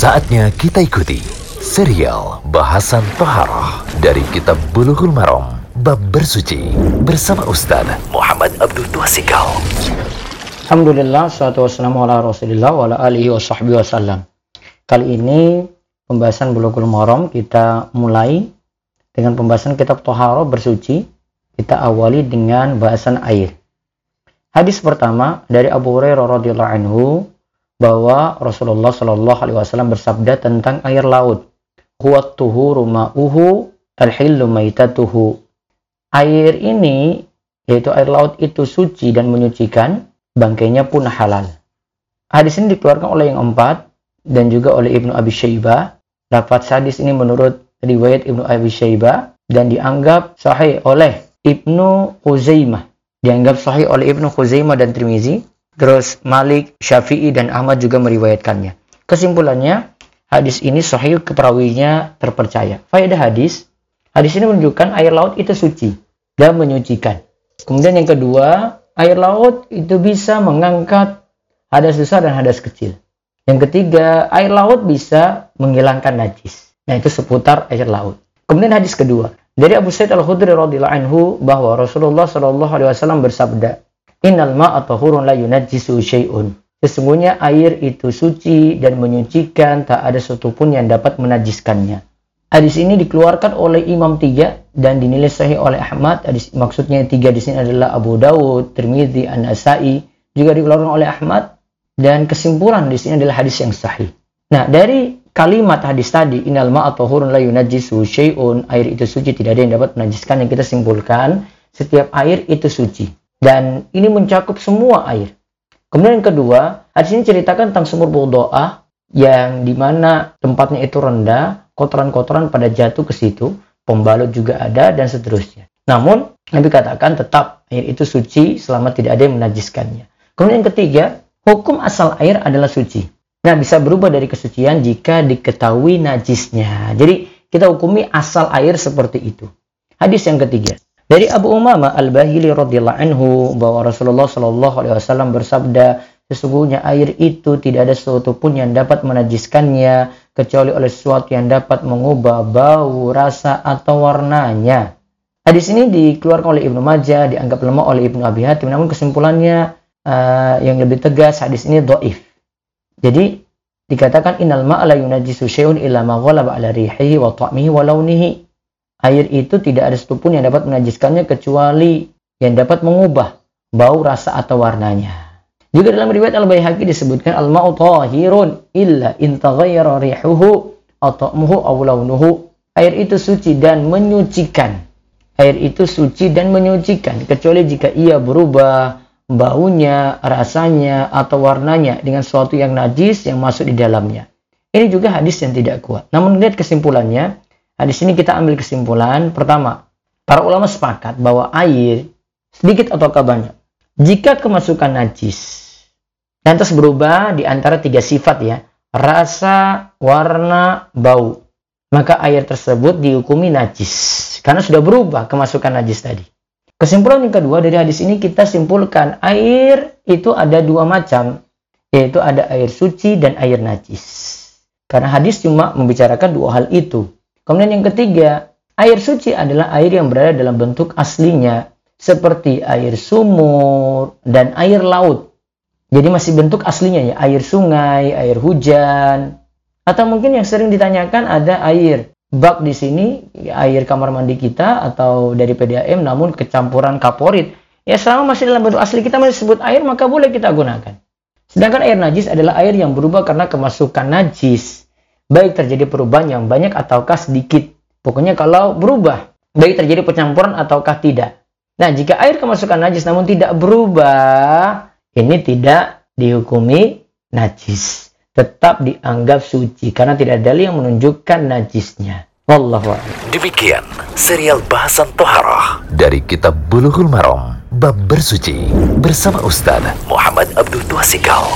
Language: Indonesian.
Saatnya kita ikuti serial bahasan Toharoh dari Kitab Bulughul Maram Bab Bersuci bersama Ustaz Muhammad Abdul Tuasikal. Alhamdulillah, salatu wassalamu ala rasulillah wa ala alihi wa sahbihi wasallam. Kali ini pembahasan Bulughul Maram kita mulai dengan pembahasan kitab Toharoh bersuci. Kita awali dengan bahasan air. Hadis pertama dari Abu Hurairah radhiyallahu anhu bahwa Rasulullah Shallallahu alaihi wasallam bersabda tentang air laut. Huwa tuhuru ma'uhu maitatuhu. Air ini yaitu air laut itu suci dan menyucikan, bangkainya pun halal. Hadis ini dikeluarkan oleh yang empat dan juga oleh Ibnu Abi Syaibah. Lafaz hadis ini menurut riwayat Ibnu Abi Syaibah dan dianggap sahih oleh Ibnu Uzaimah dianggap sahih oleh Ibnu Khuzaimah dan Trimizi. Terus Malik, Syafi'i dan Ahmad juga meriwayatkannya. Kesimpulannya, hadis ini sahih keperawinya terpercaya. Faedah hadis, hadis ini menunjukkan air laut itu suci dan menyucikan. Kemudian yang kedua, air laut itu bisa mengangkat hadas besar dan hadas kecil. Yang ketiga, air laut bisa menghilangkan najis. Nah, itu seputar air laut. Kemudian hadis kedua, dari Abu Sa'id Al-Khudri radhiyallahu anhu bahwa Rasulullah Shallallahu alaihi wasallam bersabda, "Innal ma'a tahurun la yunajjisu syai'un." Sesungguhnya air itu suci dan menyucikan, tak ada satupun yang dapat menajiskannya. Hadis ini dikeluarkan oleh Imam tiga dan dinilai sahih oleh Ahmad. Hadis maksudnya tiga di sini adalah Abu Dawud, Tirmidzi, An-Nasai, juga dikeluarkan oleh Ahmad dan kesimpulan di sini adalah hadis yang sahih. Nah, dari kalimat hadis tadi innal ma'a tahurun la yunajjisu syai'un air itu suci tidak ada yang dapat menajiskan yang kita simpulkan setiap air itu suci dan ini mencakup semua air kemudian yang kedua hadis ini ceritakan tentang sumur doa yang di mana tempatnya itu rendah kotoran-kotoran pada jatuh ke situ pembalut juga ada dan seterusnya namun Nabi katakan tetap air itu suci selama tidak ada yang menajiskannya kemudian yang ketiga hukum asal air adalah suci Nah, bisa berubah dari kesucian jika diketahui najisnya. Jadi, kita hukumi asal air seperti itu. Hadis yang ketiga. Dari Abu Umama Al-Bahili radhiyallahu anhu bahwa Rasulullah Shallallahu alaihi wasallam bersabda, sesungguhnya air itu tidak ada sesuatu pun yang dapat menajiskannya kecuali oleh sesuatu yang dapat mengubah bau, rasa atau warnanya. Hadis ini dikeluarkan oleh Ibnu Majah, dianggap lemah oleh Ibnu Abi Hatim, namun kesimpulannya uh, yang lebih tegas hadis ini doif jadi dikatakan innal ma'a la yunajjisu syai'un illa ma ghalaba ala rihihi wa ta'mihi wa launihi. Air itu tidak ada satupun yang dapat menajiskannya kecuali yang dapat mengubah bau, rasa atau warnanya. Juga dalam riwayat Al-Baihaqi disebutkan al-ma'u tahirun illa in taghayyara rihuhu aw ta'muhu. Air itu suci dan menyucikan. Air itu suci dan menyucikan kecuali jika ia berubah baunya, rasanya, atau warnanya dengan sesuatu yang najis yang masuk di dalamnya. Ini juga hadis yang tidak kuat. Namun lihat kesimpulannya, hadis ini kita ambil kesimpulan. Pertama, para ulama sepakat bahwa air, sedikit atau banyak, jika kemasukan najis, lantas berubah di antara tiga sifat ya, rasa, warna, bau, maka air tersebut dihukumi najis. Karena sudah berubah kemasukan najis tadi. Kesimpulan yang kedua dari hadis ini kita simpulkan air itu ada dua macam, yaitu ada air suci dan air najis. Karena hadis cuma membicarakan dua hal itu. Kemudian yang ketiga, air suci adalah air yang berada dalam bentuk aslinya, seperti air sumur dan air laut. Jadi masih bentuk aslinya ya, air sungai, air hujan. Atau mungkin yang sering ditanyakan ada air bak di sini air kamar mandi kita atau dari PDAM namun kecampuran kaporit ya selama masih dalam bentuk asli kita masih sebut air maka boleh kita gunakan sedangkan air najis adalah air yang berubah karena kemasukan najis baik terjadi perubahan yang banyak ataukah sedikit pokoknya kalau berubah baik terjadi pencampuran ataukah tidak nah jika air kemasukan najis namun tidak berubah ini tidak dihukumi najis tetap dianggap suci karena tidak ada yang menunjukkan najisnya. Wallahu Demikian serial bahasan toharah dari kitab Bulughul Maram bab bersuci bersama Ustaz Muhammad Abdul Tuasikal.